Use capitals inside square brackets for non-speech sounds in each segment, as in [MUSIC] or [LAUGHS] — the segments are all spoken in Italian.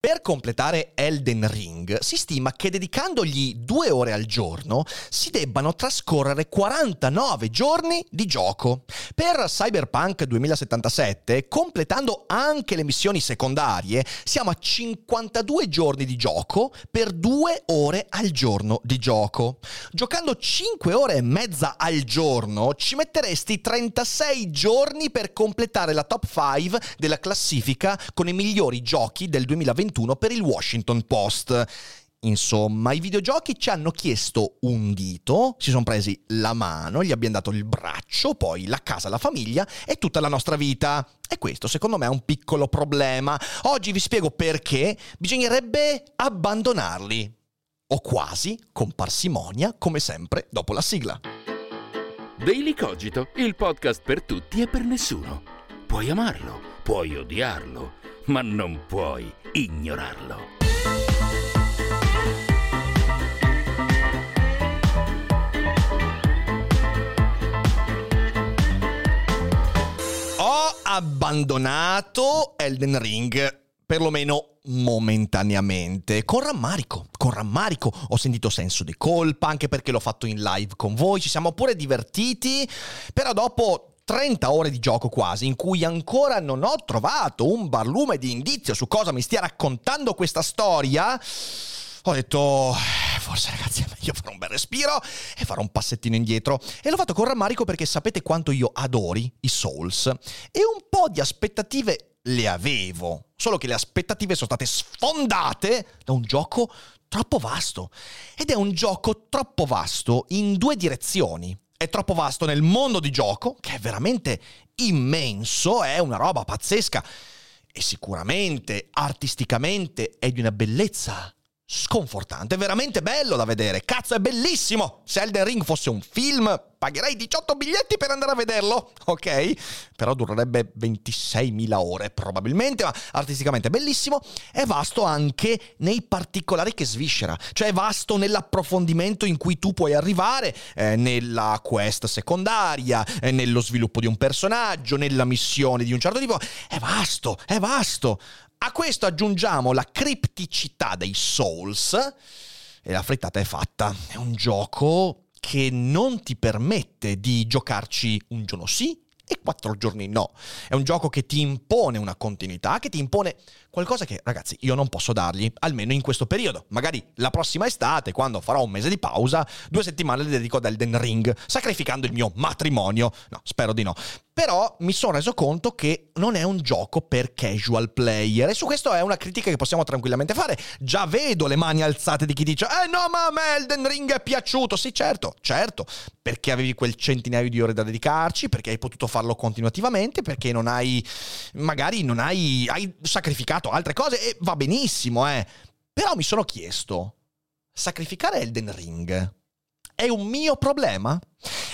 Per completare Elden Ring si stima che dedicandogli due ore al giorno si debbano trascorrere 49 giorni di gioco. Per Cyberpunk 2077, completando anche le missioni secondarie, siamo a 52 giorni di gioco per due ore al giorno di gioco. Giocando 5 ore e mezza al giorno ci metteresti 36 giorni per completare la top 5 della classifica con i migliori giochi del 2021 per il Washington Post. Insomma, i videogiochi ci hanno chiesto un dito, si sono presi la mano, gli abbiamo dato il braccio, poi la casa, la famiglia e tutta la nostra vita. E questo secondo me è un piccolo problema. Oggi vi spiego perché bisognerebbe abbandonarli. O quasi, con parsimonia, come sempre, dopo la sigla. Daily Cogito, il podcast per tutti e per nessuno. Puoi amarlo, puoi odiarlo, ma non puoi ignorarlo. Ho abbandonato Elden Ring, perlomeno momentaneamente, con rammarico, con rammarico. Ho sentito senso di colpa, anche perché l'ho fatto in live con voi, ci siamo pure divertiti, però dopo 30 ore di gioco quasi, in cui ancora non ho trovato un barlume di indizio su cosa mi stia raccontando questa storia, ho detto, "Eh, forse ragazzi è meglio fare un bel respiro e fare un passettino indietro. E l'ho fatto con rammarico perché sapete quanto io adori i Souls e un po' di aspettative le avevo, solo che le aspettative sono state sfondate da un gioco troppo vasto. Ed è un gioco troppo vasto in due direzioni. È troppo vasto nel mondo di gioco, che è veramente immenso, è una roba pazzesca. E sicuramente, artisticamente, è di una bellezza sconfortante, veramente bello da vedere. Cazzo, è bellissimo! Se Elden Ring fosse un film, pagherei 18 biglietti per andare a vederlo, [LAUGHS] ok? Però durerebbe 26.000 ore probabilmente, ma artisticamente è bellissimo. È vasto anche nei particolari che sviscera, cioè è vasto nell'approfondimento in cui tu puoi arrivare, eh, nella quest secondaria, eh, nello sviluppo di un personaggio, nella missione di un certo tipo. È vasto, è vasto. A questo aggiungiamo la cripticità dei Souls e la frittata è fatta. È un gioco che non ti permette di giocarci un giorno sì e quattro giorni no. È un gioco che ti impone una continuità, che ti impone qualcosa che, ragazzi, io non posso dargli, almeno in questo periodo. Magari la prossima estate, quando farò un mese di pausa, due settimane le dedico ad Elden Ring, sacrificando il mio matrimonio. No, spero di no. Però mi sono reso conto che non è un gioco per casual player e su questo è una critica che possiamo tranquillamente fare. Già vedo le mani alzate di chi dice "Eh no, ma a me Elden Ring è piaciuto". Sì, certo, certo, perché avevi quel centinaio di ore da dedicarci, perché hai potuto farlo continuativamente, perché non hai magari non hai hai sacrificato altre cose e va benissimo, eh. Però mi sono chiesto sacrificare Elden Ring è un mio problema?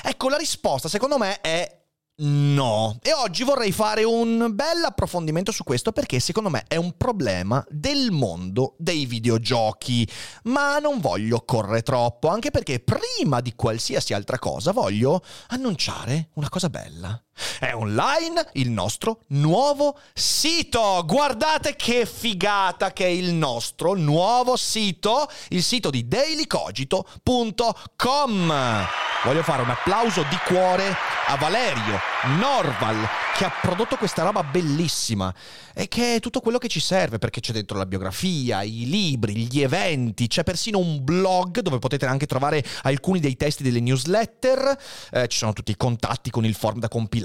Ecco, la risposta secondo me è No, e oggi vorrei fare un bel approfondimento su questo perché secondo me è un problema del mondo dei videogiochi, ma non voglio correre troppo, anche perché prima di qualsiasi altra cosa voglio annunciare una cosa bella. È online il nostro nuovo sito. Guardate che figata che è il nostro nuovo sito, il sito di dailycogito.com. Voglio fare un applauso di cuore a Valerio Norval che ha prodotto questa roba bellissima e che è tutto quello che ci serve perché c'è dentro la biografia, i libri, gli eventi, c'è persino un blog dove potete anche trovare alcuni dei testi delle newsletter, eh, ci sono tutti i contatti con il form da compilare,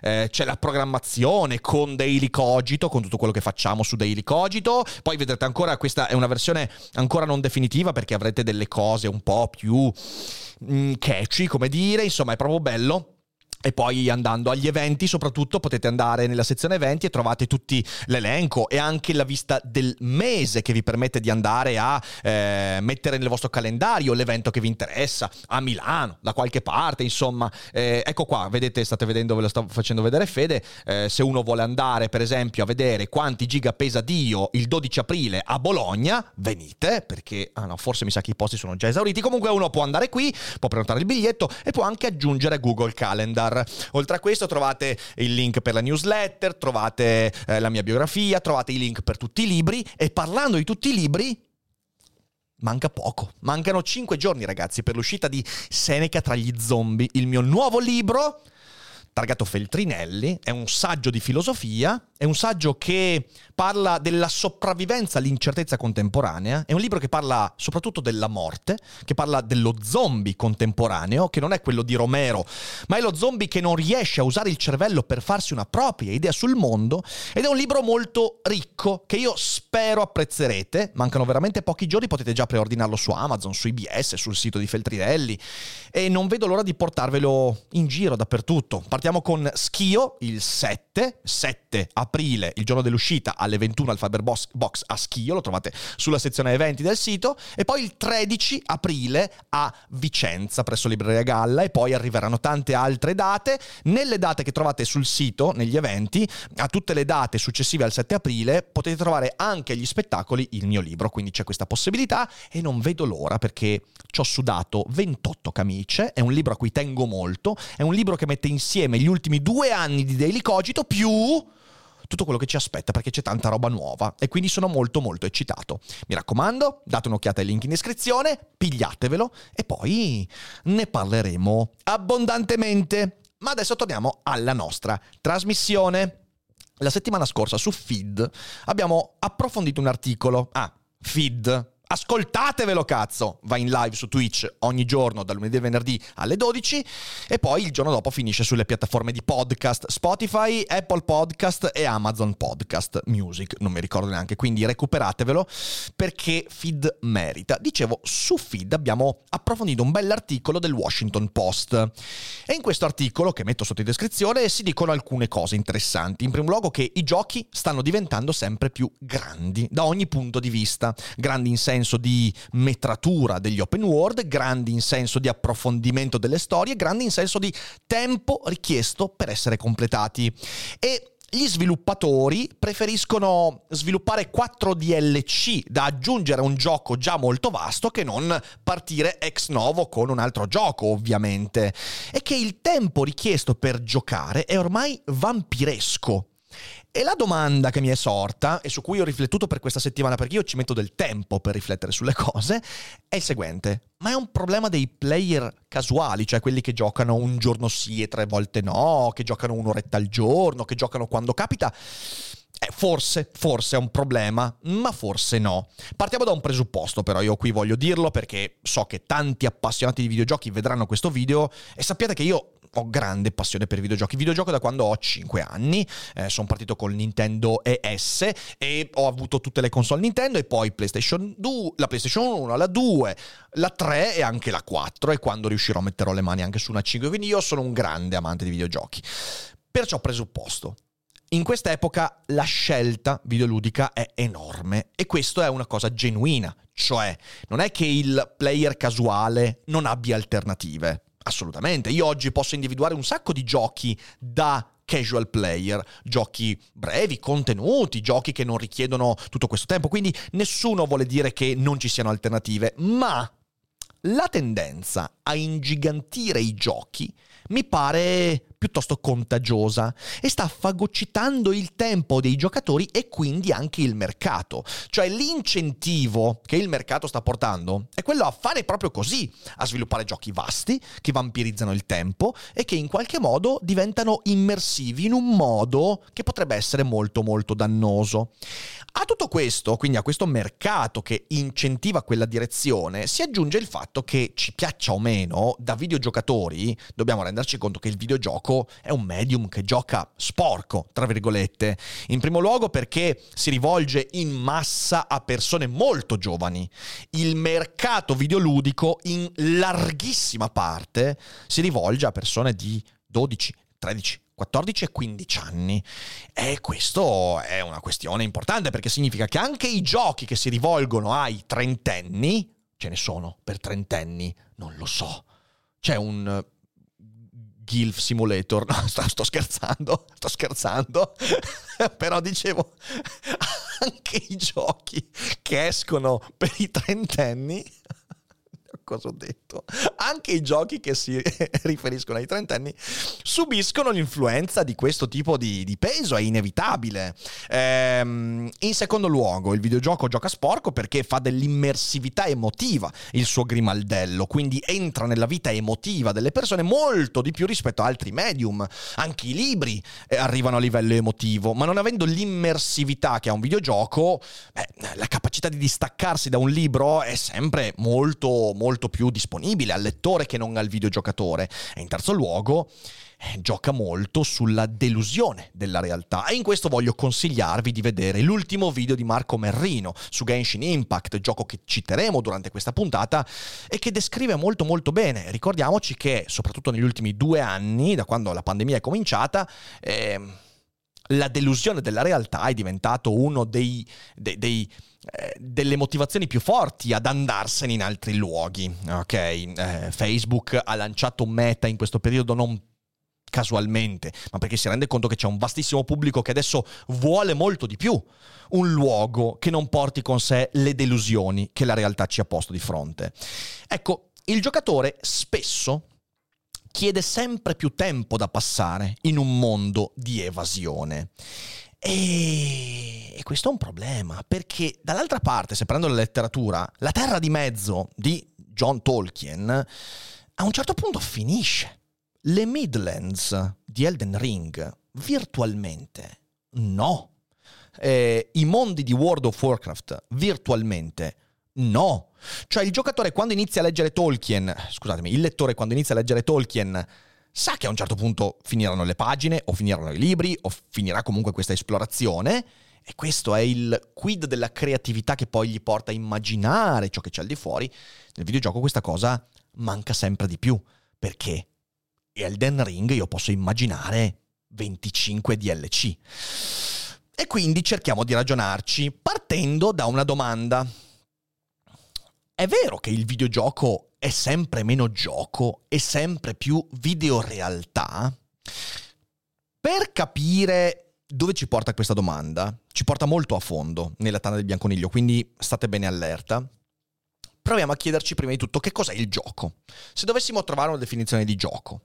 eh, c'è la programmazione con Daily Cogito, con tutto quello che facciamo su Daily Cogito, poi vedrete ancora questa è una versione ancora non definitiva perché avrete delle cose un po' più mm, catchy, come dire, insomma è proprio bello. E poi andando agli eventi, soprattutto potete andare nella sezione eventi e trovate tutti l'elenco e anche la vista del mese che vi permette di andare a eh, mettere nel vostro calendario l'evento che vi interessa, a Milano, da qualche parte, insomma. Eh, ecco qua, vedete, state vedendo, ve lo sto facendo vedere Fede, eh, se uno vuole andare per esempio a vedere quanti giga pesa Dio il 12 aprile a Bologna, venite, perché, ah no, forse mi sa che i posti sono già esauriti, comunque uno può andare qui, può prenotare il biglietto e può anche aggiungere Google Calendar. Oltre a questo trovate il link per la newsletter, trovate eh, la mia biografia, trovate i link per tutti i libri e parlando di tutti i libri, Manca poco, mancano 5 giorni ragazzi per l'uscita di Seneca tra gli zombie, il mio nuovo libro targato Feltrinelli, è un saggio di filosofia, è un saggio che parla della sopravvivenza all'incertezza contemporanea, è un libro che parla soprattutto della morte, che parla dello zombie contemporaneo, che non è quello di Romero, ma è lo zombie che non riesce a usare il cervello per farsi una propria idea sul mondo, ed è un libro molto ricco che io spero apprezzerete, mancano veramente pochi giorni, potete già preordinarlo su Amazon, su IBS, sul sito di Feltrinelli, e non vedo l'ora di portarvelo in giro dappertutto. Partiamo con Schio, il 7, 7 aprile, il giorno dell'uscita, alle 21 al Fiber Box, a Schio, lo trovate sulla sezione eventi del sito, e poi il 13 aprile a Vicenza, presso Libreria Galla, e poi arriveranno tante altre date. Nelle date che trovate sul sito, negli eventi, a tutte le date successive al 7 aprile, potete trovare anche agli spettacoli il mio libro, quindi c'è questa possibilità e non vedo l'ora perché ci ho sudato 28 camicie, è un libro a cui tengo molto, è un libro che mette insieme gli ultimi due anni di Daily Cogito più tutto quello che ci aspetta perché c'è tanta roba nuova e quindi sono molto molto eccitato. Mi raccomando, date un'occhiata ai link in descrizione, pigliatevelo e poi ne parleremo abbondantemente. Ma adesso torniamo alla nostra trasmissione. La settimana scorsa su Feed abbiamo approfondito un articolo. Ah, Feed, Ascoltatevelo cazzo! Va in live su Twitch ogni giorno dal lunedì al venerdì alle 12 e poi il giorno dopo finisce sulle piattaforme di podcast Spotify, Apple Podcast e Amazon Podcast Music, non mi ricordo neanche, quindi recuperatevelo perché Feed merita. Dicevo, su Feed abbiamo approfondito un bell'articolo del Washington Post e in questo articolo che metto sotto in descrizione si dicono alcune cose interessanti. In primo luogo che i giochi stanno diventando sempre più grandi da ogni punto di vista, grandi in senso senso di metratura degli open world, grandi in senso di approfondimento delle storie, grandi in senso di tempo richiesto per essere completati. E gli sviluppatori preferiscono sviluppare 4 DLC da aggiungere a un gioco già molto vasto che non partire ex novo con un altro gioco, ovviamente. E che il tempo richiesto per giocare è ormai vampiresco. E la domanda che mi è sorta, e su cui ho riflettuto per questa settimana, perché io ci metto del tempo per riflettere sulle cose, è il seguente. Ma è un problema dei player casuali, cioè quelli che giocano un giorno sì e tre volte no, che giocano un'oretta al giorno, che giocano quando capita? Eh, forse, forse è un problema, ma forse no. Partiamo da un presupposto, però io qui voglio dirlo perché so che tanti appassionati di videogiochi vedranno questo video e sappiate che io ho grande passione per i videogiochi. Videogioco da quando ho 5 anni, eh, sono partito con Nintendo ES e ho avuto tutte le console Nintendo e poi PlayStation 2, la PlayStation 1, la 2, la 3 e anche la 4 e quando riuscirò metterò le mani anche su una 5, quindi io sono un grande amante di videogiochi. Perciò presupposto, in questa epoca la scelta videoludica è enorme e questo è una cosa genuina, cioè non è che il player casuale non abbia alternative Assolutamente. Io oggi posso individuare un sacco di giochi da casual player, giochi brevi, contenuti, giochi che non richiedono tutto questo tempo, quindi nessuno vuole dire che non ci siano alternative, ma la tendenza a ingigantire i giochi mi pare piuttosto contagiosa e sta fagocitando il tempo dei giocatori e quindi anche il mercato. Cioè l'incentivo che il mercato sta portando è quello a fare proprio così, a sviluppare giochi vasti che vampirizzano il tempo e che in qualche modo diventano immersivi in un modo che potrebbe essere molto molto dannoso. A tutto questo, quindi a questo mercato che incentiva quella direzione, si aggiunge il fatto che ci piaccia o meno, da videogiocatori dobbiamo renderci conto che il videogioco è un medium che gioca sporco, tra virgolette. In primo luogo perché si rivolge in massa a persone molto giovani. Il mercato videoludico in larghissima parte si rivolge a persone di 12, 13, 14 e 15 anni. E questo è una questione importante perché significa che anche i giochi che si rivolgono ai trentenni, ce ne sono per trentenni, non lo so. C'è un Gilf Simulator, no, sto, sto scherzando, sto scherzando, [LAUGHS] però dicevo, [LAUGHS] anche i giochi che escono per i trentenni cosa ho detto? Anche i giochi che si [LAUGHS] riferiscono ai trentenni subiscono l'influenza di questo tipo di, di peso, è inevitabile. Ehm, in secondo luogo, il videogioco gioca sporco perché fa dell'immersività emotiva il suo grimaldello, quindi entra nella vita emotiva delle persone molto di più rispetto a altri medium. Anche i libri eh, arrivano a livello emotivo, ma non avendo l'immersività che ha un videogioco, beh, la capacità di distaccarsi da un libro è sempre molto, molto molto più disponibile al lettore che non al videogiocatore. E in terzo luogo, eh, gioca molto sulla delusione della realtà e in questo voglio consigliarvi di vedere l'ultimo video di Marco Merrino su Genshin Impact, gioco che citeremo durante questa puntata e che descrive molto molto bene. Ricordiamoci che soprattutto negli ultimi due anni, da quando la pandemia è cominciata, eh, la delusione della realtà è diventato uno dei, dei, dei delle motivazioni più forti ad andarsene in altri luoghi. Ok, eh, Facebook ha lanciato meta in questo periodo non casualmente, ma perché si rende conto che c'è un vastissimo pubblico che adesso vuole molto di più un luogo che non porti con sé le delusioni che la realtà ci ha posto di fronte. Ecco, il giocatore spesso chiede sempre più tempo da passare in un mondo di evasione. E, e questo è un problema, perché dall'altra parte, se prendo la letteratura, la terra di mezzo di John Tolkien a un certo punto finisce. Le Midlands di Elden Ring, virtualmente, no. Eh, I mondi di World of Warcraft, virtualmente, no. Cioè il giocatore quando inizia a leggere Tolkien, scusatemi, il lettore quando inizia a leggere Tolkien sa che a un certo punto finiranno le pagine o finiranno i libri o finirà comunque questa esplorazione e questo è il quid della creatività che poi gli porta a immaginare ciò che c'è al di fuori. Nel videogioco questa cosa manca sempre di più perché Elden Ring io posso immaginare 25 DLC. E quindi cerchiamo di ragionarci partendo da una domanda. È vero che il videogioco è sempre meno gioco e sempre più videorealtà? Per capire dove ci porta questa domanda, ci porta molto a fondo nella tana del bianconiglio, quindi state bene allerta. Proviamo a chiederci prima di tutto che cos'è il gioco. Se dovessimo trovare una definizione di gioco,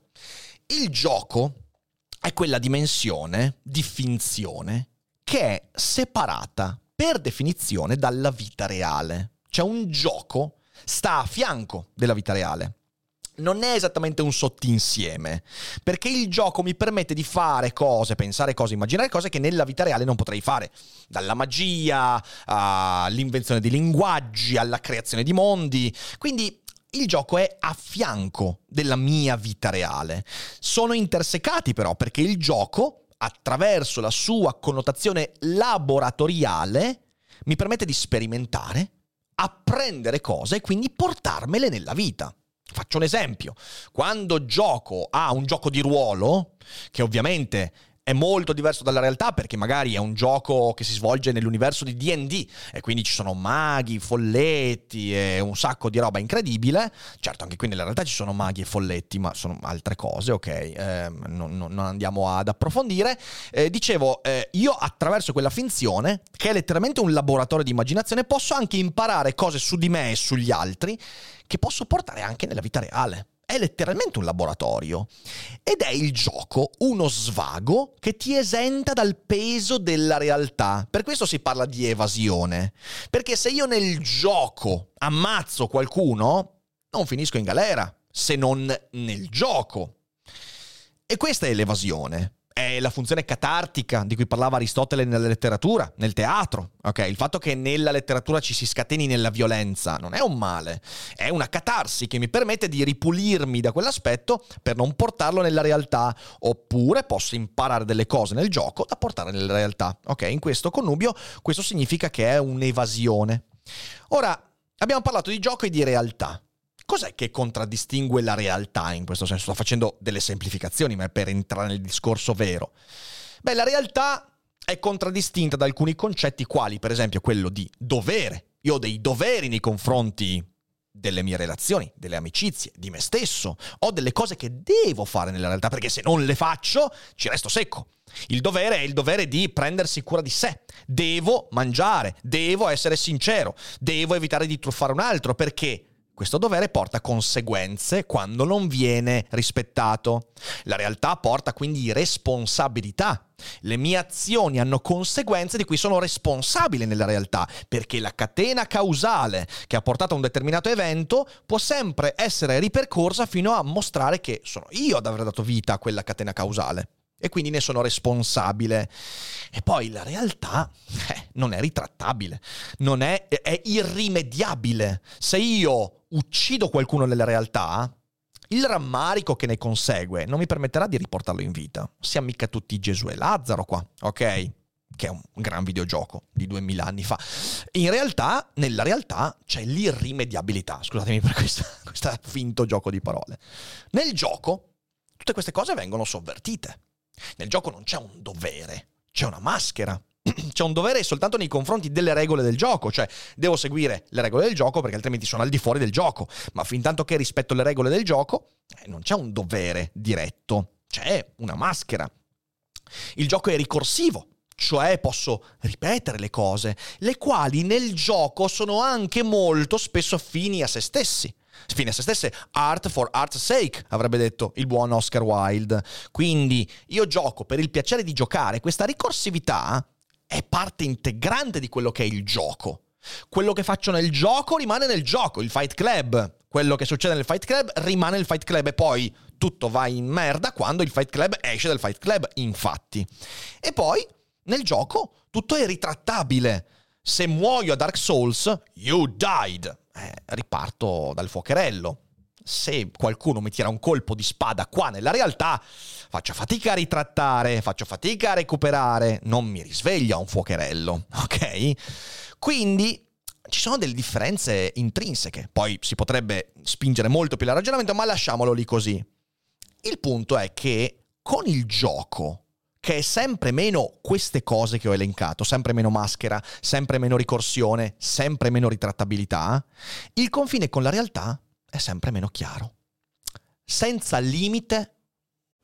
il gioco è quella dimensione di finzione che è separata per definizione dalla vita reale. Cioè un gioco sta a fianco della vita reale. Non è esattamente un sottinsieme, perché il gioco mi permette di fare cose, pensare cose, immaginare cose che nella vita reale non potrei fare, dalla magia all'invenzione di linguaggi, alla creazione di mondi, quindi il gioco è a fianco della mia vita reale. Sono intersecati però perché il gioco, attraverso la sua connotazione laboratoriale, mi permette di sperimentare, apprendere cose e quindi portarmele nella vita. Faccio un esempio. Quando gioco a un gioco di ruolo, che ovviamente è molto diverso dalla realtà perché magari è un gioco che si svolge nell'universo di DD e quindi ci sono maghi, folletti e un sacco di roba incredibile. Certo, anche qui nella realtà ci sono maghi e folletti, ma sono altre cose, ok? Eh, non, non, andiamo ad approfondire. Eh, dicevo, eh, io attraverso quella finzione, che è letteralmente un laboratorio di immaginazione, posso anche imparare cose su di me e sugli altri che posso portare anche nella vita reale è letteralmente un laboratorio ed è il gioco uno svago che ti esenta dal peso della realtà. Per questo si parla di evasione, perché se io nel gioco ammazzo qualcuno, non finisco in galera, se non nel gioco. E questa è l'evasione è la funzione catartica di cui parlava Aristotele nella letteratura, nel teatro. Okay? Il fatto che nella letteratura ci si scateni nella violenza non è un male, è una catarsi che mi permette di ripulirmi da quell'aspetto per non portarlo nella realtà, oppure posso imparare delle cose nel gioco da portare nella realtà. Ok, in questo connubio questo significa che è un'evasione. Ora, abbiamo parlato di gioco e di realtà. Cos'è che contraddistingue la realtà in questo senso? Sto facendo delle semplificazioni, ma è per entrare nel discorso vero. Beh, la realtà è contraddistinta da alcuni concetti quali, per esempio, quello di dovere. Io ho dei doveri nei confronti delle mie relazioni, delle amicizie, di me stesso. Ho delle cose che devo fare nella realtà perché se non le faccio ci resto secco. Il dovere è il dovere di prendersi cura di sé. Devo mangiare, devo essere sincero, devo evitare di truffare un altro perché questo dovere porta conseguenze quando non viene rispettato. La realtà porta quindi responsabilità. Le mie azioni hanno conseguenze di cui sono responsabile nella realtà, perché la catena causale che ha portato a un determinato evento può sempre essere ripercorsa fino a mostrare che sono io ad aver dato vita a quella catena causale e quindi ne sono responsabile. E poi la realtà eh, non è ritrattabile, non è, è irrimediabile. Se io uccido qualcuno nella realtà, il rammarico che ne consegue non mi permetterà di riportarlo in vita. Siamo mica tutti Gesù e Lazzaro qua, ok? Che è un gran videogioco di 2000 anni fa. In realtà, nella realtà, c'è l'irrimediabilità. Scusatemi per questo [LAUGHS] finto gioco di parole. Nel gioco, tutte queste cose vengono sovvertite. Nel gioco non c'è un dovere, c'è una maschera. [CLEARS THROAT] C'è un dovere soltanto nei confronti delle regole del gioco, cioè devo seguire le regole del gioco perché altrimenti sono al di fuori del gioco, ma fin tanto che rispetto le regole del gioco eh, non c'è un dovere diretto, c'è una maschera. Il gioco è ricorsivo, cioè posso ripetere le cose, le quali nel gioco sono anche molto spesso fini a se stessi fine a se stesse, art for art's sake, avrebbe detto il buon Oscar Wilde. Quindi io gioco per il piacere di giocare, questa ricorsività è parte integrante di quello che è il gioco. Quello che faccio nel gioco rimane nel gioco, il Fight Club. Quello che succede nel Fight Club rimane nel Fight Club e poi tutto va in merda quando il Fight Club esce dal Fight Club, infatti. E poi nel gioco tutto è ritrattabile. Se muoio a Dark Souls, you died eh, riparto dal fuocherello. Se qualcuno mi tira un colpo di spada qua nella realtà, faccio fatica a ritrattare, faccio fatica a recuperare, non mi risveglia un fuocherello, [LAUGHS] ok? Quindi ci sono delle differenze intrinseche. Poi si potrebbe spingere molto più il ragionamento, ma lasciamolo lì così. Il punto è che con il gioco che è sempre meno queste cose che ho elencato, sempre meno maschera, sempre meno ricorsione, sempre meno ritrattabilità, il confine con la realtà è sempre meno chiaro. Senza limite.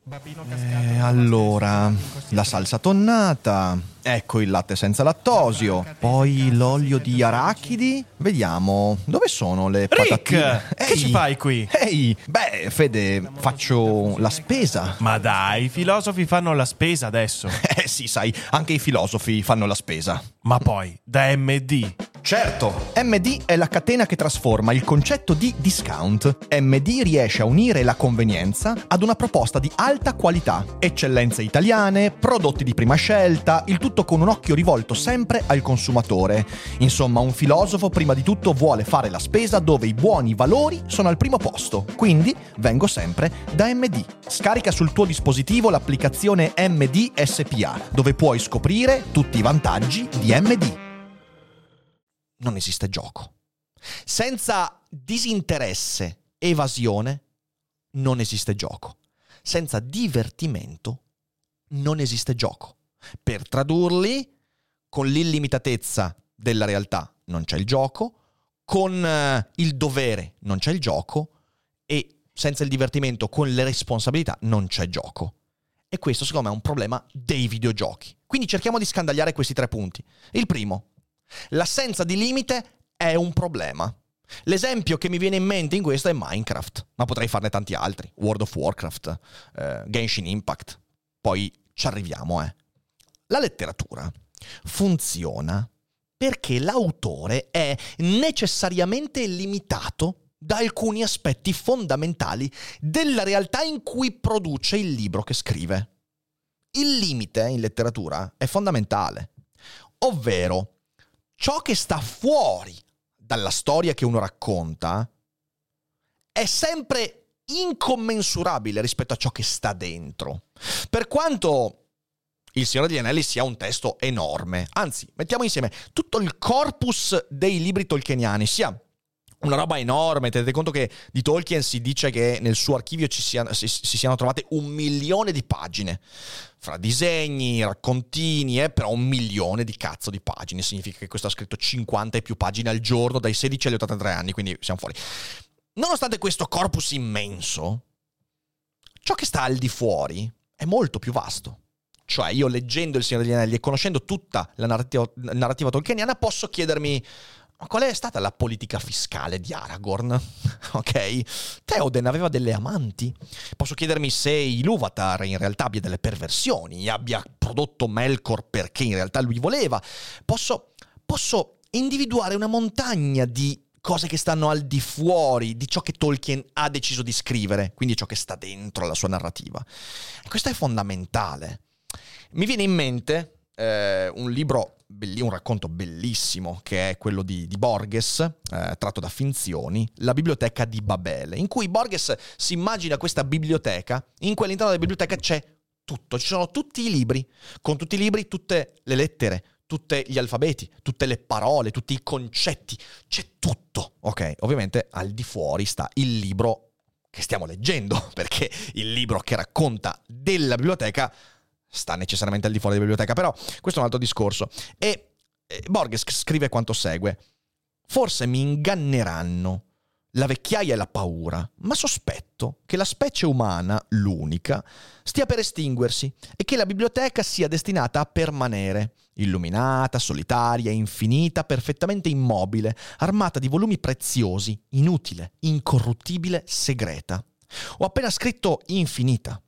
Eh, allora, la salsa tonnata, ecco il latte senza lattosio, poi l'olio di arachidi. Vediamo, dove sono le Rick, patatine? che ci fai qui? Ehi, beh, Fede, faccio la spesa. Ma dai, i filosofi fanno la spesa adesso. [LAUGHS] Eh sì, sai, anche i filosofi fanno la spesa. Ma poi, da MD. Certo, MD è la catena che trasforma il concetto di discount. MD riesce a unire la convenienza ad una proposta di alta qualità, eccellenze italiane, prodotti di prima scelta, il tutto con un occhio rivolto sempre al consumatore. Insomma, un filosofo prima di tutto vuole fare la spesa dove i buoni valori sono al primo posto. Quindi vengo sempre da MD. Scarica sul tuo dispositivo l'applicazione MD SPA, dove puoi scoprire tutti i vantaggi di MD non esiste gioco. Senza disinteresse, evasione, non esiste gioco. Senza divertimento, non esiste gioco. Per tradurli, con l'illimitatezza della realtà non c'è il gioco, con eh, il dovere non c'è il gioco e senza il divertimento, con le responsabilità non c'è gioco. E questo secondo me è un problema dei videogiochi. Quindi cerchiamo di scandagliare questi tre punti. Il primo, l'assenza di limite è un problema. L'esempio che mi viene in mente in questo è Minecraft, ma potrei farne tanti altri. World of Warcraft, eh, Genshin Impact. Poi ci arriviamo, eh. La letteratura funziona perché l'autore è necessariamente limitato da alcuni aspetti fondamentali della realtà in cui produce il libro che scrive. Il limite in letteratura è fondamentale, ovvero ciò che sta fuori dalla storia che uno racconta è sempre incommensurabile rispetto a ciò che sta dentro. Per quanto il Signore degli Anelli sia un testo enorme, anzi, mettiamo insieme tutto il corpus dei libri tolkieniani, sia una roba enorme. Tenete conto che di Tolkien si dice che nel suo archivio ci siano, si, si siano trovate un milione di pagine. Fra disegni, raccontini, eh, però un milione di cazzo di pagine. Significa che questo ha scritto 50 e più pagine al giorno dai 16 agli 83 anni, quindi siamo fuori. Nonostante questo corpus immenso, ciò che sta al di fuori è molto più vasto. Cioè, io leggendo Il Signore degli Anelli e conoscendo tutta la narrativa, narrativa tolkieniana, posso chiedermi ma qual è stata la politica fiscale di Aragorn? [LAUGHS] ok? Theoden aveva delle amanti. Posso chiedermi se Iluvatar in realtà abbia delle perversioni, abbia prodotto Melkor perché in realtà lui voleva. Posso, posso individuare una montagna di cose che stanno al di fuori di ciò che Tolkien ha deciso di scrivere, quindi ciò che sta dentro la sua narrativa. E questo è fondamentale. Mi viene in mente eh, un libro un racconto bellissimo che è quello di, di Borges, eh, tratto da Finzioni, La biblioteca di Babele, in cui Borges si immagina questa biblioteca, in cui all'interno della biblioteca c'è tutto, ci sono tutti i libri, con tutti i libri tutte le lettere, tutti gli alfabeti, tutte le parole, tutti i concetti, c'è tutto. Ok, ovviamente al di fuori sta il libro che stiamo leggendo, [LAUGHS] perché il libro che racconta della biblioteca sta necessariamente al di fuori della biblioteca, però questo è un altro discorso. E Borges scrive quanto segue. Forse mi inganneranno la vecchiaia e la paura, ma sospetto che la specie umana, l'unica, stia per estinguersi e che la biblioteca sia destinata a permanere, illuminata, solitaria, infinita, perfettamente immobile, armata di volumi preziosi, inutile, incorruttibile, segreta. Ho appena scritto infinita,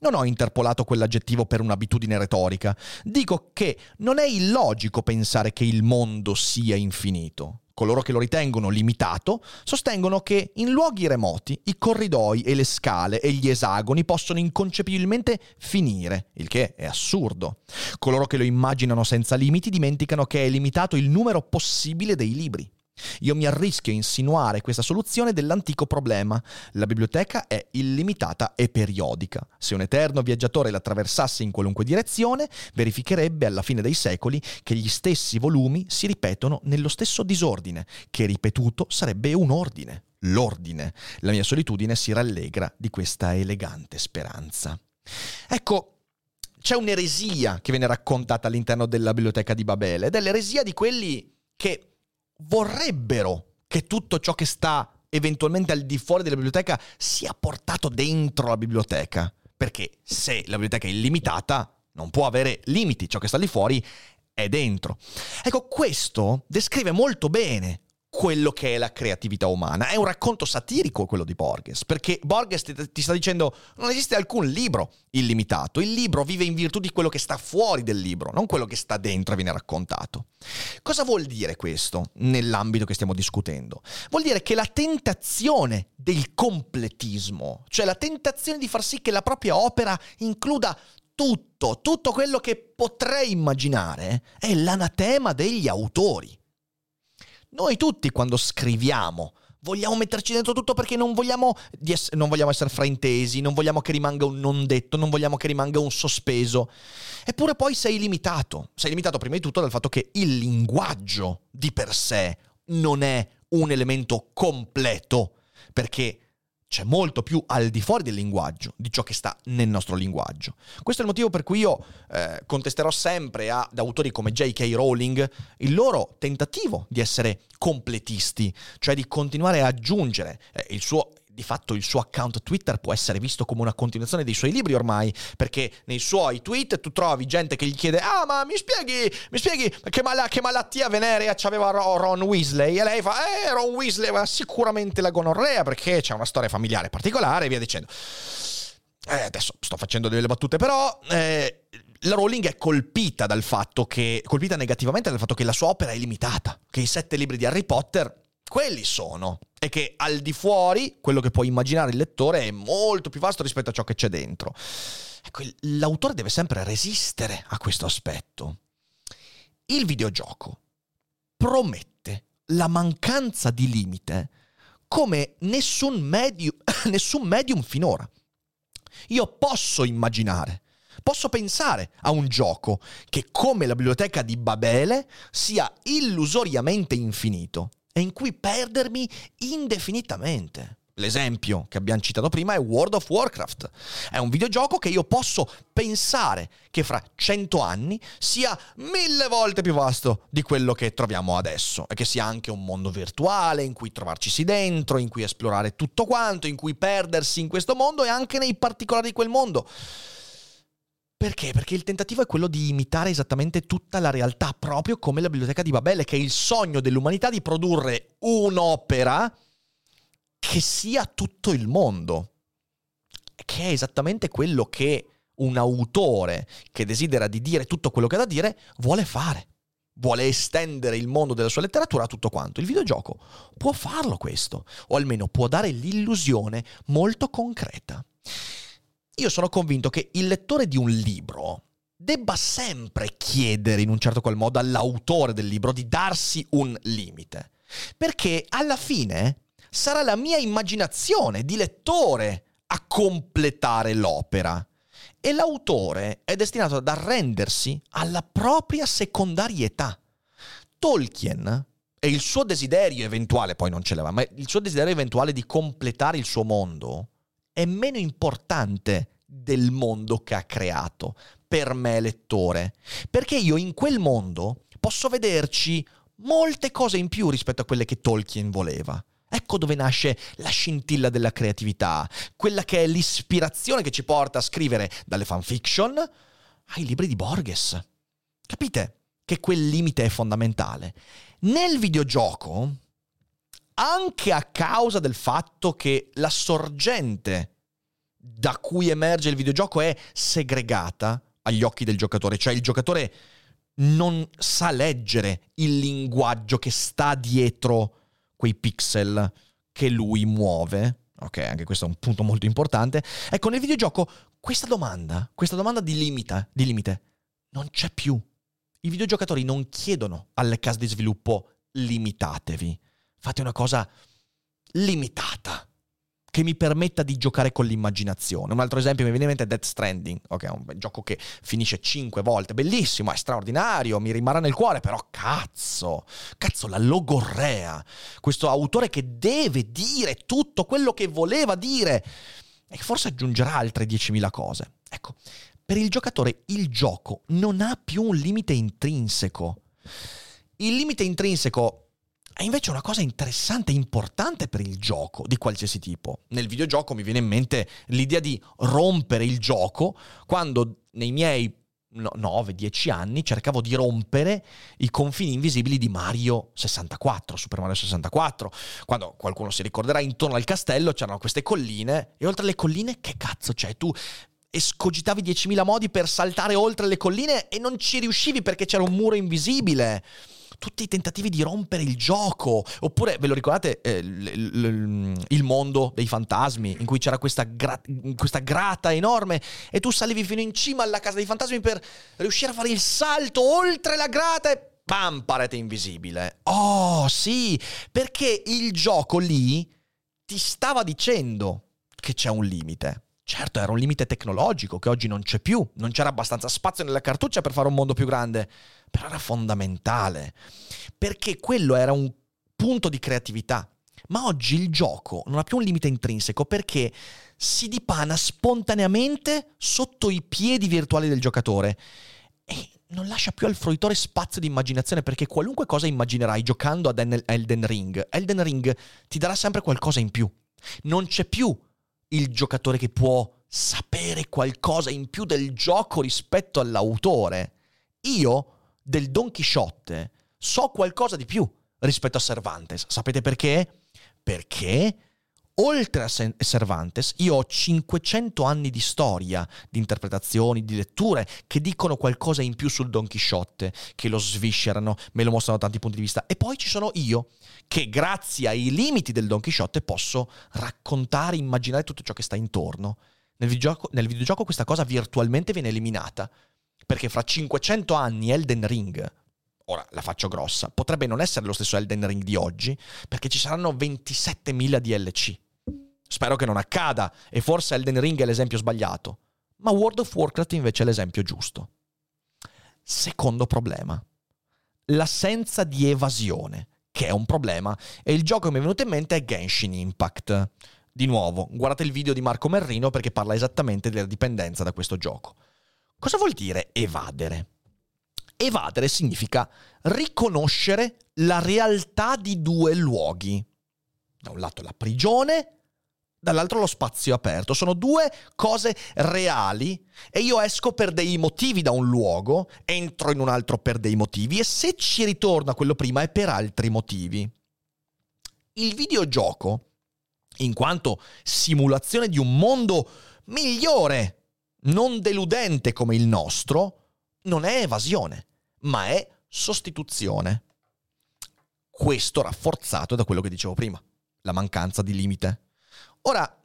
non ho interpolato quell'aggettivo per un'abitudine retorica. Dico che non è illogico pensare che il mondo sia infinito. Coloro che lo ritengono limitato sostengono che in luoghi remoti i corridoi e le scale e gli esagoni possono inconcepibilmente finire, il che è assurdo. Coloro che lo immaginano senza limiti dimenticano che è limitato il numero possibile dei libri. Io mi arrischio a insinuare questa soluzione dell'antico problema. La biblioteca è illimitata e periodica. Se un eterno viaggiatore la attraversasse in qualunque direzione, verificherebbe alla fine dei secoli che gli stessi volumi si ripetono nello stesso disordine, che ripetuto sarebbe un ordine, l'ordine. La mia solitudine si rallegra di questa elegante speranza. Ecco, c'è un'eresia che viene raccontata all'interno della biblioteca di Babele, ed è l'eresia di quelli che vorrebbero che tutto ciò che sta eventualmente al di fuori della biblioteca sia portato dentro la biblioteca. Perché se la biblioteca è illimitata, non può avere limiti, ciò che sta lì fuori è dentro. Ecco, questo descrive molto bene quello che è la creatività umana. È un racconto satirico quello di Borges, perché Borges ti, sta dicendo non esiste alcun libro illimitato, il libro vive in virtù di quello che sta fuori del libro, non quello che sta dentro e viene raccontato. Cosa vuol dire questo nell'ambito che stiamo discutendo? Vuol dire che la tentazione del completismo, cioè la tentazione di far sì che la propria opera includa tutto, tutto quello che potrei immaginare, è l'anatema degli autori. Noi tutti quando scriviamo vogliamo metterci dentro tutto perché non vogliamo, ess- non vogliamo, essere fraintesi, non vogliamo che rimanga un non detto, non vogliamo che rimanga un sospeso. Eppure poi sei limitato. Sei limitato prima di tutto dal fatto che il linguaggio di per sé non è un elemento completo, perché c'è molto più al di fuori del linguaggio di ciò che sta nel nostro linguaggio. Questo è il motivo per cui io eh, contesterò sempre ad autori come J.K. Rowling il loro tentativo di essere completisti, cioè di continuare a aggiungere eh, il suo di fatto il suo account Twitter può essere visto come una continuazione dei suoi libri ormai, perché nei suoi tweet tu trovi gente che gli chiede "Ah, ma mi spieghi, mi spieghi che, mal- che malattia venerea c'aveva Ron Weasley?" E lei fa "Eh, Ron Weasley aveva sicuramente la gonorrea perché c'è una storia familiare particolare" e via dicendo. Eh, adesso sto facendo delle battute, però eh, la Rowling è colpita dal fatto che colpita negativamente dal fatto che la sua opera è limitata, che i sette libri di Harry Potter quelli sono. E che al di fuori, quello che può immaginare il lettore è molto più vasto rispetto a ciò che c'è dentro. Ecco, l'autore deve sempre resistere a questo aspetto. Il videogioco promette la mancanza di limite come nessun medium, [COUGHS] nessun medium finora. Io posso immaginare, posso pensare a un gioco che come la biblioteca di Babele sia illusoriamente infinito e in cui perdermi indefinitamente. L'esempio che abbiamo citato prima è World of Warcraft. È un videogioco che io posso pensare che fra cento anni sia mille volte più vasto di quello che troviamo adesso e che sia anche un mondo virtuale in cui trovarci dentro, in cui esplorare tutto quanto, in cui perdersi in questo mondo e anche nei particolari di quel mondo. Perché? Perché il tentativo è quello di imitare esattamente tutta la realtà, proprio come la biblioteca di Babele, che è il sogno dell'umanità di produrre un'opera che sia tutto il mondo, che è esattamente quello che un autore che desidera di dire tutto quello che ha da dire vuole fare. Vuole estendere il mondo della sua letteratura a tutto quanto. Il videogioco può farlo questo, o almeno può dare l'illusione molto concreta io sono convinto che il lettore di un libro debba sempre chiedere in un certo qual modo all'autore del libro di darsi un limite. Perché alla fine sarà la mia immaginazione di lettore a completare l'opera. E l'autore è destinato ad arrendersi alla propria secondarietà. Tolkien e il suo desiderio eventuale, poi non ce l'aveva, ma il suo desiderio eventuale di completare il suo mondo, è meno importante del mondo che ha creato per me lettore, perché io in quel mondo posso vederci molte cose in più rispetto a quelle che Tolkien voleva. Ecco dove nasce la scintilla della creatività, quella che è l'ispirazione che ci porta a scrivere dalle fanfiction ai libri di Borges. Capite che quel limite è fondamentale? Nel videogioco anche a causa del fatto che la sorgente da cui emerge il videogioco è segregata agli occhi del giocatore, cioè il giocatore non sa leggere il linguaggio che sta dietro quei pixel che lui muove. Ok, anche questo è un punto molto importante. Ecco, nel videogioco questa domanda, questa domanda di, limita, di limite, non c'è più. I videogiocatori non chiedono alle case di sviluppo limitatevi fate una cosa limitata che mi permetta di giocare con l'immaginazione. Un altro esempio mi viene in mente è Death Stranding, ok, un gioco che finisce cinque volte, bellissimo, è straordinario, mi rimarrà nel cuore, però cazzo, cazzo la logorrea, questo autore che deve dire tutto quello che voleva dire e che forse aggiungerà altre 10.000 cose. Ecco, per il giocatore il gioco non ha più un limite intrinseco. Il limite intrinseco è invece una cosa interessante e importante per il gioco di qualsiasi tipo. Nel videogioco mi viene in mente l'idea di rompere il gioco quando nei miei 9-10 anni cercavo di rompere i confini invisibili di Mario 64, Super Mario 64. Quando qualcuno si ricorderà, intorno al castello c'erano queste colline e oltre le colline che cazzo c'è? Tu escogitavi 10.000 modi per saltare oltre le colline e non ci riuscivi perché c'era un muro invisibile tutti i tentativi di rompere il gioco. Oppure, ve lo ricordate, eh, l- l- il mondo dei fantasmi, in cui c'era questa, gra- questa grata enorme e tu salivi fino in cima alla casa dei fantasmi per riuscire a fare il salto oltre la grata e... Pam, parete invisibile. Oh, sì, perché il gioco lì ti stava dicendo che c'è un limite. Certo, era un limite tecnologico che oggi non c'è più, non c'era abbastanza spazio nella cartuccia per fare un mondo più grande, però era fondamentale, perché quello era un punto di creatività, Ma oggi il gioco non ha più un limite intrinseco perché si dipana spontaneamente sotto i piedi virtuali del giocatore e non lascia più al fruitore spazio di immaginazione perché qualunque cosa immaginerai giocando ad Elden Ring, Elden Ring ti darà sempre qualcosa in più. Non c'è più il giocatore che può sapere qualcosa in più del gioco rispetto all'autore. Io del Don Chisciotte so qualcosa di più rispetto a Cervantes. Sapete perché? Perché oltre a Cervantes, io ho 500 anni di storia, di interpretazioni, di letture che dicono qualcosa in più sul Don Chisciotte, che lo sviscerano, me lo mostrano da tanti punti di vista. E poi ci sono io, che grazie ai limiti del Don Chisciotte posso raccontare, immaginare tutto ciò che sta intorno. Nel videogioco, nel videogioco questa cosa virtualmente viene eliminata, perché fra 500 anni Elden Ring ora la faccio grossa, potrebbe non essere lo stesso Elden Ring di oggi, perché ci saranno 27.000 DLC. Spero che non accada, e forse Elden Ring è l'esempio sbagliato, ma World of Warcraft invece è l'esempio giusto. Secondo problema, l'assenza di evasione, che è un problema, e il gioco che mi è venuto in mente è Genshin Impact. Di nuovo, guardate il video di Marco Merrino perché parla esattamente della dipendenza da questo gioco. Cosa vuol dire evadere? Evadere significa riconoscere la realtà di due luoghi. Da un lato la prigione dall'altro lo spazio aperto. Sono due cose reali e io esco per dei motivi da un luogo, entro in un altro per dei motivi e se ci ritorna quello prima è per altri motivi. Il videogioco, in quanto simulazione di un mondo migliore, non deludente come il nostro, non è evasione, ma è sostituzione. Questo rafforzato da quello che dicevo prima, la mancanza di limite. Ora,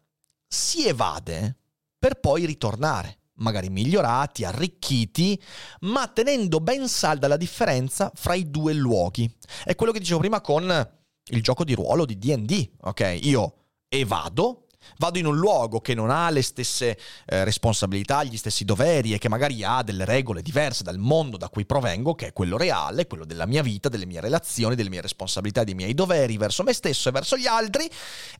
si evade per poi ritornare, magari migliorati, arricchiti, ma tenendo ben salda la differenza fra i due luoghi. È quello che dicevo prima con il gioco di ruolo di DD, ok? Io evado, Vado in un luogo che non ha le stesse eh, responsabilità, gli stessi doveri e che magari ha delle regole diverse dal mondo da cui provengo, che è quello reale, quello della mia vita, delle mie relazioni, delle mie responsabilità, dei miei doveri verso me stesso e verso gli altri,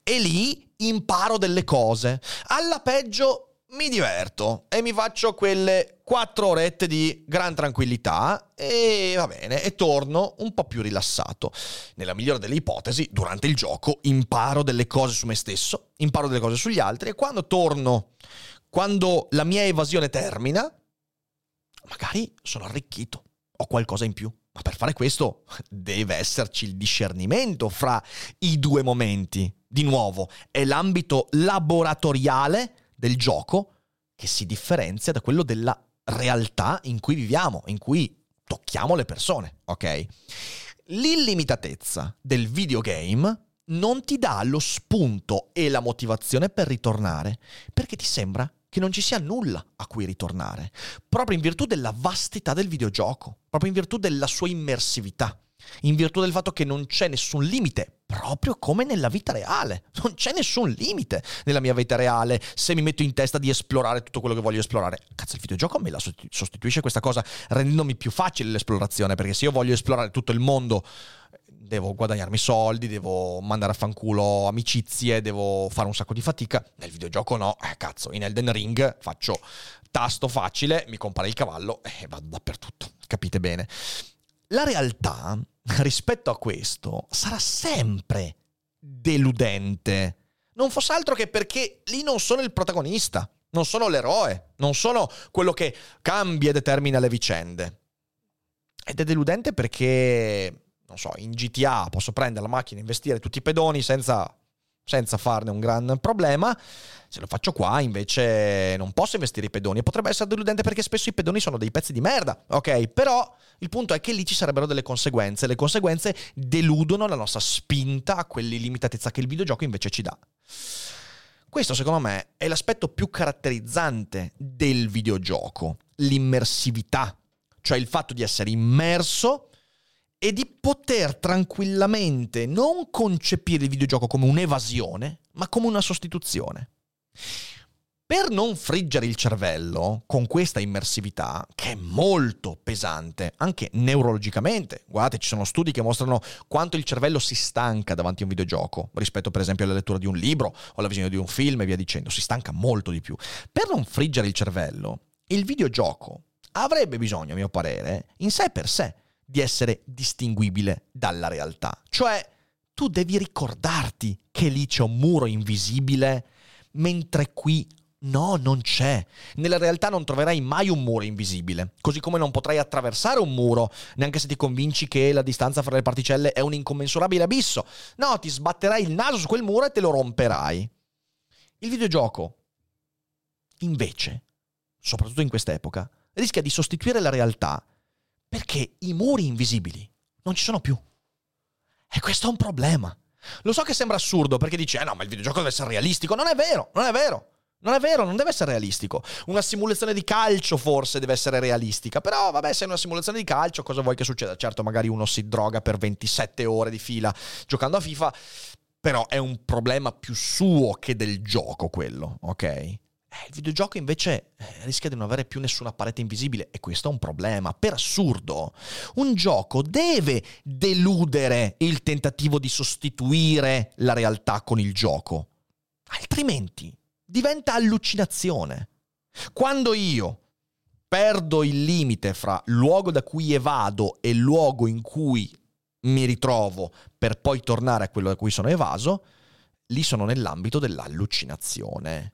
e lì imparo delle cose. Alla peggio mi diverto e mi faccio quelle quattro orette di gran tranquillità e va bene, e torno un po' più rilassato. Nella migliore delle ipotesi, durante il gioco imparo delle cose su me stesso, imparo delle cose sugli altri e quando torno, quando la mia evasione termina, magari sono arricchito, ho qualcosa in più. Ma per fare questo deve esserci il discernimento fra i due momenti. Di nuovo, è l'ambito laboratoriale del gioco che si differenzia da quello della realtà in cui viviamo, in cui tocchiamo le persone, ok? L'illimitatezza del videogame non ti dà lo spunto e la motivazione per ritornare, perché ti sembra che non ci sia nulla a cui ritornare, proprio in virtù della vastità del videogioco, proprio in virtù della sua immersività in virtù del fatto che non c'è nessun limite, proprio come nella vita reale. Non c'è nessun limite nella mia vita reale se mi metto in testa di esplorare tutto quello che voglio esplorare. Cazzo, il videogioco me la sostituisce questa cosa rendendomi più facile l'esplorazione, perché se io voglio esplorare tutto il mondo devo guadagnarmi soldi, devo mandare a fanculo amicizie, devo fare un sacco di fatica. Nel videogioco no, eh, cazzo, in Elden Ring faccio tasto facile, mi compare il cavallo e vado dappertutto, capite bene. La realtà [LAUGHS] rispetto a questo sarà sempre deludente. Non fosse altro che perché lì non sono il protagonista, non sono l'eroe, non sono quello che cambia e determina le vicende. Ed è deludente perché, non so, in GTA posso prendere la macchina, investire tutti i pedoni senza senza farne un gran problema. Se lo faccio qua, invece, non posso investire i pedoni. E potrebbe essere deludente perché spesso i pedoni sono dei pezzi di merda, ok? Però il punto è che lì ci sarebbero delle conseguenze. Le conseguenze deludono la nostra spinta a quell'illimitatezza che il videogioco invece ci dà. Questo, secondo me, è l'aspetto più caratterizzante del videogioco, l'immersività, cioè il fatto di essere immerso e di poter tranquillamente non concepire il videogioco come un'evasione, ma come una sostituzione. Per non friggere il cervello con questa immersività, che è molto pesante, anche neurologicamente, guardate, ci sono studi che mostrano quanto il cervello si stanca davanti a un videogioco rispetto per esempio alla lettura di un libro o alla visione di un film e via dicendo, si stanca molto di più. Per non friggere il cervello, il videogioco avrebbe bisogno, a mio parere, in sé per sé, di essere distinguibile dalla realtà. Cioè, tu devi ricordarti che lì c'è un muro invisibile, mentre qui no, non c'è. Nella realtà non troverai mai un muro invisibile, così come non potrai attraversare un muro, neanche se ti convinci che la distanza fra le particelle è un incommensurabile abisso. No, ti sbatterai il naso su quel muro e te lo romperai. Il videogioco, invece, soprattutto in quest'epoca, rischia di sostituire la realtà perché i muri invisibili non ci sono più. E questo è un problema. Lo so che sembra assurdo perché dici, eh no, ma il videogioco deve essere realistico. Non è vero, non è vero. Non è vero, non deve essere realistico. Una simulazione di calcio forse deve essere realistica, però vabbè, se è una simulazione di calcio, cosa vuoi che succeda? Certo, magari uno si droga per 27 ore di fila giocando a FIFA, però è un problema più suo che del gioco quello, ok? Eh, il videogioco invece eh, rischia di non avere più nessuna parete invisibile e questo è un problema. Per assurdo, un gioco deve deludere il tentativo di sostituire la realtà con il gioco. Altrimenti diventa allucinazione. Quando io perdo il limite fra luogo da cui evado e luogo in cui mi ritrovo per poi tornare a quello da cui sono evaso, lì sono nell'ambito dell'allucinazione.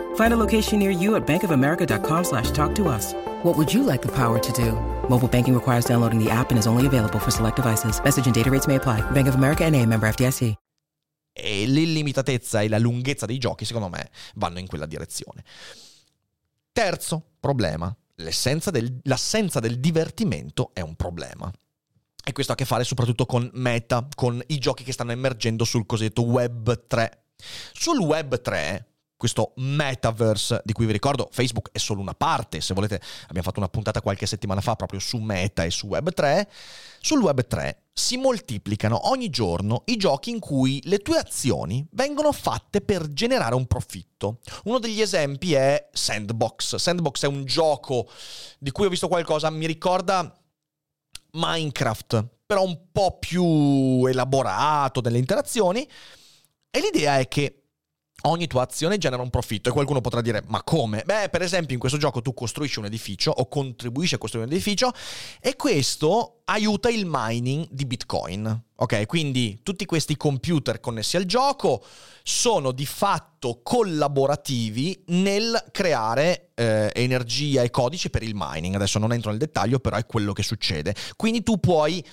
Find a location near you at bankofamerica.com slash talk to us. What would you like the power to do? Mobile banking requires downloading the app and is only available for select devices. Message and data rates may apply. Bank of America and a member FDIC. E l'illimitatezza e la lunghezza dei giochi, secondo me, vanno in quella direzione. Terzo problema. Del, l'assenza del divertimento è un problema. E questo ha a che fare soprattutto con meta, con i giochi che stanno emergendo sul cosiddetto Web 3. Sul Web 3 questo metaverse di cui vi ricordo Facebook è solo una parte, se volete abbiamo fatto una puntata qualche settimana fa proprio su Meta e su Web3, sul Web3 si moltiplicano ogni giorno i giochi in cui le tue azioni vengono fatte per generare un profitto. Uno degli esempi è Sandbox. Sandbox è un gioco di cui ho visto qualcosa, mi ricorda Minecraft, però un po' più elaborato nelle interazioni. E l'idea è che ogni tua azione genera un profitto e qualcuno potrà dire ma come? Beh per esempio in questo gioco tu costruisci un edificio o contribuisci a costruire un edificio e questo aiuta il mining di bitcoin ok quindi tutti questi computer connessi al gioco sono di fatto collaborativi nel creare eh, energia e codici per il mining adesso non entro nel dettaglio però è quello che succede quindi tu puoi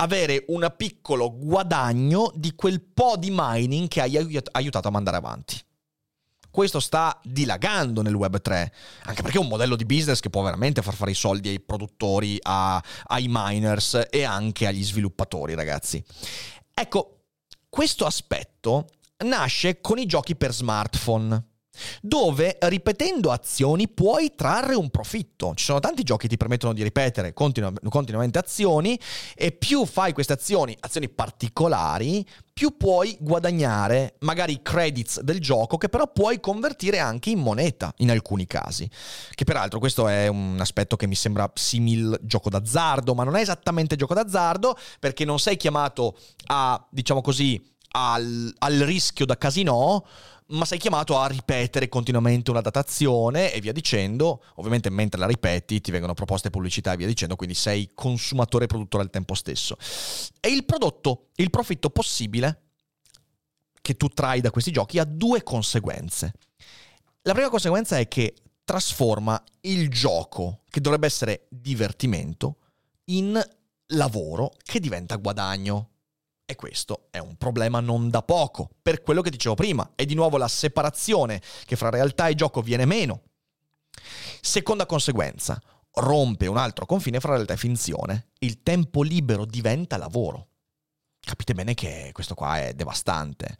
avere un piccolo guadagno di quel po' di mining che hai aiutato a mandare avanti. Questo sta dilagando nel Web 3, anche perché è un modello di business che può veramente far fare i soldi ai produttori, a, ai miners e anche agli sviluppatori, ragazzi. Ecco, questo aspetto nasce con i giochi per smartphone dove ripetendo azioni puoi trarre un profitto. Ci sono tanti giochi che ti permettono di ripetere continu- continuamente azioni e più fai queste azioni, azioni particolari, più puoi guadagnare magari i credits del gioco che però puoi convertire anche in moneta in alcuni casi. Che peraltro questo è un aspetto che mi sembra simil gioco d'azzardo, ma non è esattamente gioco d'azzardo perché non sei chiamato a, diciamo così, al, al rischio da casino ma sei chiamato a ripetere continuamente una datazione e via dicendo. Ovviamente mentre la ripeti ti vengono proposte pubblicità e via dicendo, quindi sei consumatore e produttore al tempo stesso. E il prodotto, il profitto possibile che tu trai da questi giochi ha due conseguenze. La prima conseguenza è che trasforma il gioco, che dovrebbe essere divertimento, in lavoro che diventa guadagno. E questo è un problema non da poco, per quello che dicevo prima, e di nuovo la separazione che fra realtà e gioco viene meno. Seconda conseguenza, rompe un altro confine fra realtà e finzione. Il tempo libero diventa lavoro. capite bene che questo qua è devastante.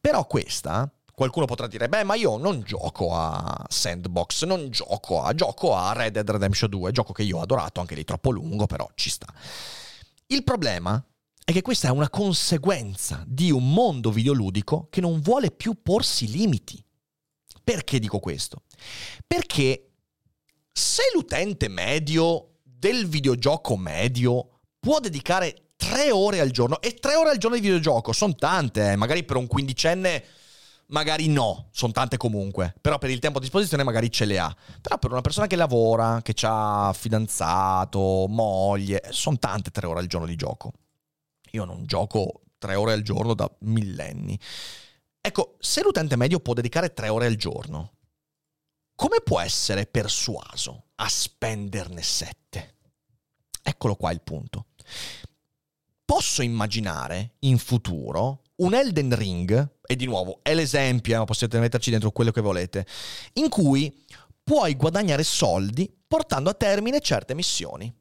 Però questa, qualcuno potrà dire, beh, ma io non gioco a Sandbox, non gioco a, gioco a Red Dead Redemption 2, gioco che io ho adorato, anche lì troppo lungo, però ci sta. Il problema è che questa è una conseguenza di un mondo videoludico che non vuole più porsi limiti. Perché dico questo? Perché se l'utente medio del videogioco medio può dedicare tre ore al giorno, e tre ore al giorno di videogioco sono tante, eh, magari per un quindicenne magari no, sono tante comunque, però per il tempo a disposizione magari ce le ha. Però per una persona che lavora, che ha fidanzato, moglie, sono tante tre ore al giorno di gioco. Io non gioco tre ore al giorno da millenni. Ecco, se l'utente medio può dedicare tre ore al giorno, come può essere persuaso a spenderne sette? Eccolo qua il punto. Posso immaginare in futuro un Elden Ring, e di nuovo è l'esempio, ma possiate metterci dentro quello che volete, in cui puoi guadagnare soldi portando a termine certe missioni.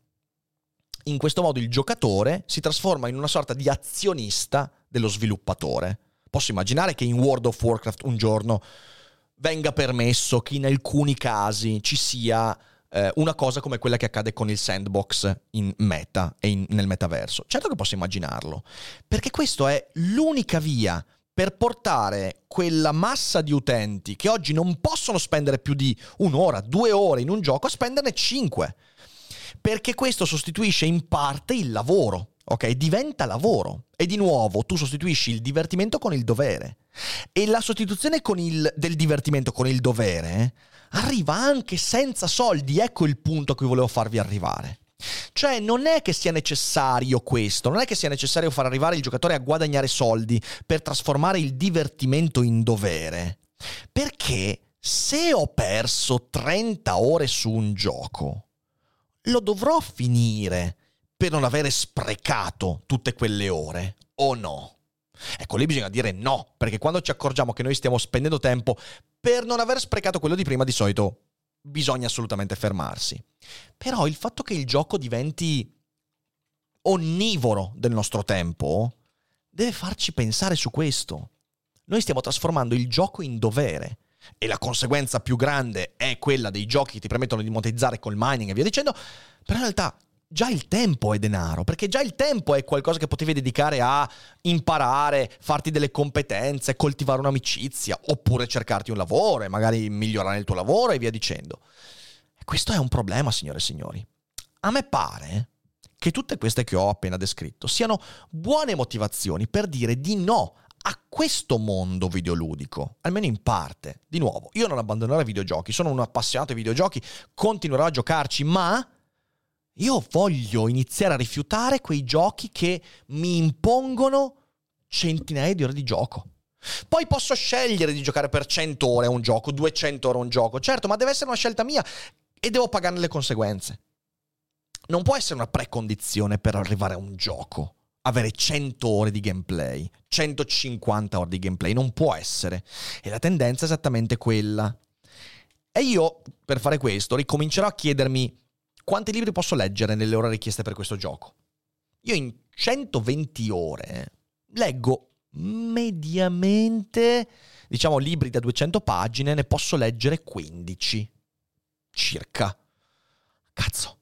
In questo modo il giocatore si trasforma in una sorta di azionista dello sviluppatore. Posso immaginare che in World of Warcraft un giorno venga permesso che in alcuni casi ci sia eh, una cosa come quella che accade con il sandbox in meta e in, nel metaverso. Certo che posso immaginarlo, perché questa è l'unica via per portare quella massa di utenti che oggi non possono spendere più di un'ora, due ore in un gioco a spenderne cinque perché questo sostituisce in parte il lavoro, ok? Diventa lavoro. E di nuovo tu sostituisci il divertimento con il dovere. E la sostituzione il, del divertimento con il dovere arriva anche senza soldi. Ecco il punto a cui volevo farvi arrivare. Cioè non è che sia necessario questo, non è che sia necessario far arrivare il giocatore a guadagnare soldi per trasformare il divertimento in dovere. Perché se ho perso 30 ore su un gioco, lo dovrò finire per non avere sprecato tutte quelle ore, o no? Ecco, lì bisogna dire no, perché quando ci accorgiamo che noi stiamo spendendo tempo per non aver sprecato quello di prima, di solito bisogna assolutamente fermarsi. Però il fatto che il gioco diventi onnivoro del nostro tempo deve farci pensare su questo. Noi stiamo trasformando il gioco in dovere e la conseguenza più grande è quella dei giochi che ti permettono di monetizzare col mining e via dicendo, però in realtà già il tempo è denaro, perché già il tempo è qualcosa che potevi dedicare a imparare, farti delle competenze, coltivare un'amicizia, oppure cercarti un lavoro e magari migliorare il tuo lavoro e via dicendo. Questo è un problema, signore e signori. A me pare che tutte queste che ho appena descritto siano buone motivazioni per dire di no a questo mondo videoludico, almeno in parte. Di nuovo, io non abbandonerò i videogiochi, sono un appassionato di videogiochi, continuerò a giocarci, ma io voglio iniziare a rifiutare quei giochi che mi impongono centinaia di ore di gioco. Poi posso scegliere di giocare per 100 ore a un gioco, 200 ore a un gioco, certo, ma deve essere una scelta mia e devo pagarne le conseguenze. Non può essere una precondizione per arrivare a un gioco avere 100 ore di gameplay, 150 ore di gameplay, non può essere. E la tendenza è esattamente quella. E io, per fare questo, ricomincerò a chiedermi quanti libri posso leggere nelle ore richieste per questo gioco. Io in 120 ore leggo mediamente, diciamo, libri da 200 pagine, ne posso leggere 15. Circa. Cazzo,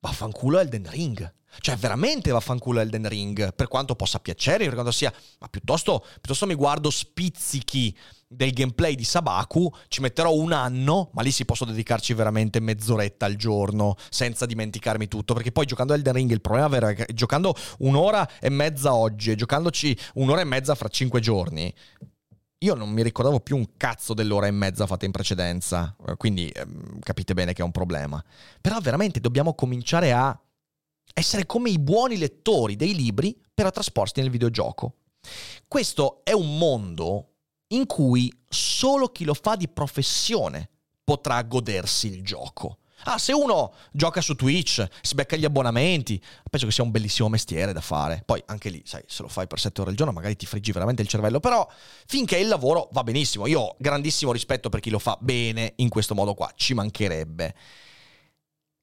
vaffanculo Elden Ring. Cioè, veramente vaffanculo Elden Ring, per quanto possa piacere, per quanto sia... Ma piuttosto, piuttosto mi guardo spizzichi del gameplay di Sabaku, ci metterò un anno, ma lì si posso dedicarci veramente mezz'oretta al giorno, senza dimenticarmi tutto, perché poi giocando Elden Ring il problema vero è che giocando un'ora e mezza oggi e giocandoci un'ora e mezza fra cinque giorni, io non mi ricordavo più un cazzo dell'ora e mezza fatta in precedenza, quindi ehm, capite bene che è un problema. Però veramente dobbiamo cominciare a essere come i buoni lettori dei libri però trasposti nel videogioco. Questo è un mondo in cui solo chi lo fa di professione potrà godersi il gioco. Ah, se uno gioca su Twitch, si becca gli abbonamenti, penso che sia un bellissimo mestiere da fare. Poi anche lì, sai, se lo fai per 7 ore al giorno magari ti friggi veramente il cervello, però finché il lavoro va benissimo. Io ho grandissimo rispetto per chi lo fa bene in questo modo qua, ci mancherebbe.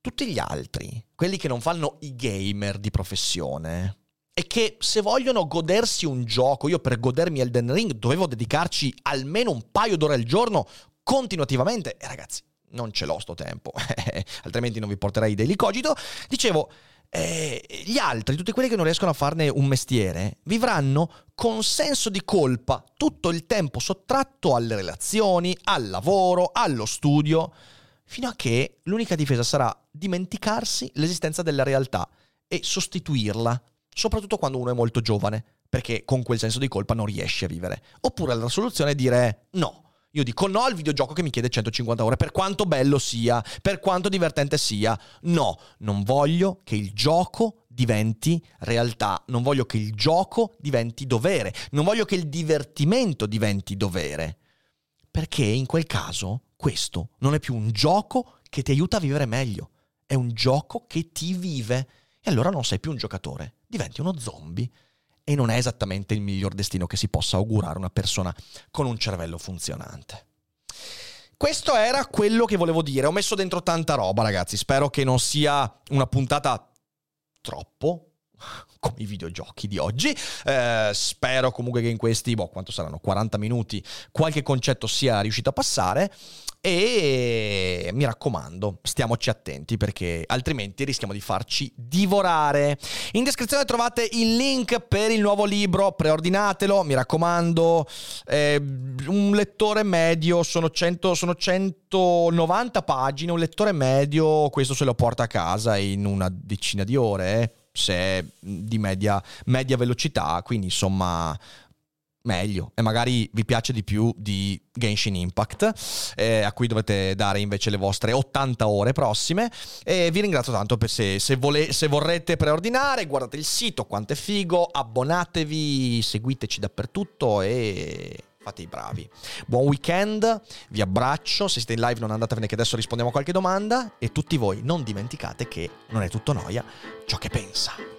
Tutti gli altri, quelli che non fanno i gamer di professione, e che se vogliono godersi un gioco, io per godermi Elden Ring dovevo dedicarci almeno un paio d'ore al giorno continuativamente, e ragazzi, non ce l'ho sto tempo, [LAUGHS] altrimenti non vi porterei dei licogito. Dicevo, eh, gli altri, tutti quelli che non riescono a farne un mestiere, vivranno con senso di colpa tutto il tempo sottratto alle relazioni, al lavoro, allo studio, fino a che l'unica difesa sarà dimenticarsi l'esistenza della realtà e sostituirla, soprattutto quando uno è molto giovane, perché con quel senso di colpa non riesce a vivere. Oppure la soluzione è dire no io dico no al videogioco che mi chiede 150 ore, per quanto bello sia, per quanto divertente sia. No, non voglio che il gioco diventi realtà, non voglio che il gioco diventi dovere, non voglio che il divertimento diventi dovere. Perché in quel caso questo non è più un gioco che ti aiuta a vivere meglio, è un gioco che ti vive. E allora non sei più un giocatore, diventi uno zombie e non è esattamente il miglior destino che si possa augurare una persona con un cervello funzionante. Questo era quello che volevo dire. Ho messo dentro tanta roba, ragazzi. Spero che non sia una puntata troppo come i videogiochi di oggi. Eh, spero comunque che in questi, boh, quanto saranno? 40 minuti, qualche concetto sia riuscito a passare. E mi raccomando, stiamoci attenti perché altrimenti rischiamo di farci divorare. In descrizione trovate il link per il nuovo libro, preordinatelo, mi raccomando. Eh, un lettore medio, sono, 100, sono 190 pagine, un lettore medio, questo se lo porta a casa in una decina di ore. Eh se di media, media velocità, quindi insomma meglio e magari vi piace di più di Genshin Impact eh, a cui dovete dare invece le vostre 80 ore prossime. E vi ringrazio tanto per se, se, vole, se vorrete preordinare guardate il sito quanto è figo abbonatevi seguiteci dappertutto e fate i bravi. Buon weekend vi abbraccio se siete in live non andatevene che adesso rispondiamo a qualche domanda e tutti voi non dimenticate che non è tutto noia ciò che pensa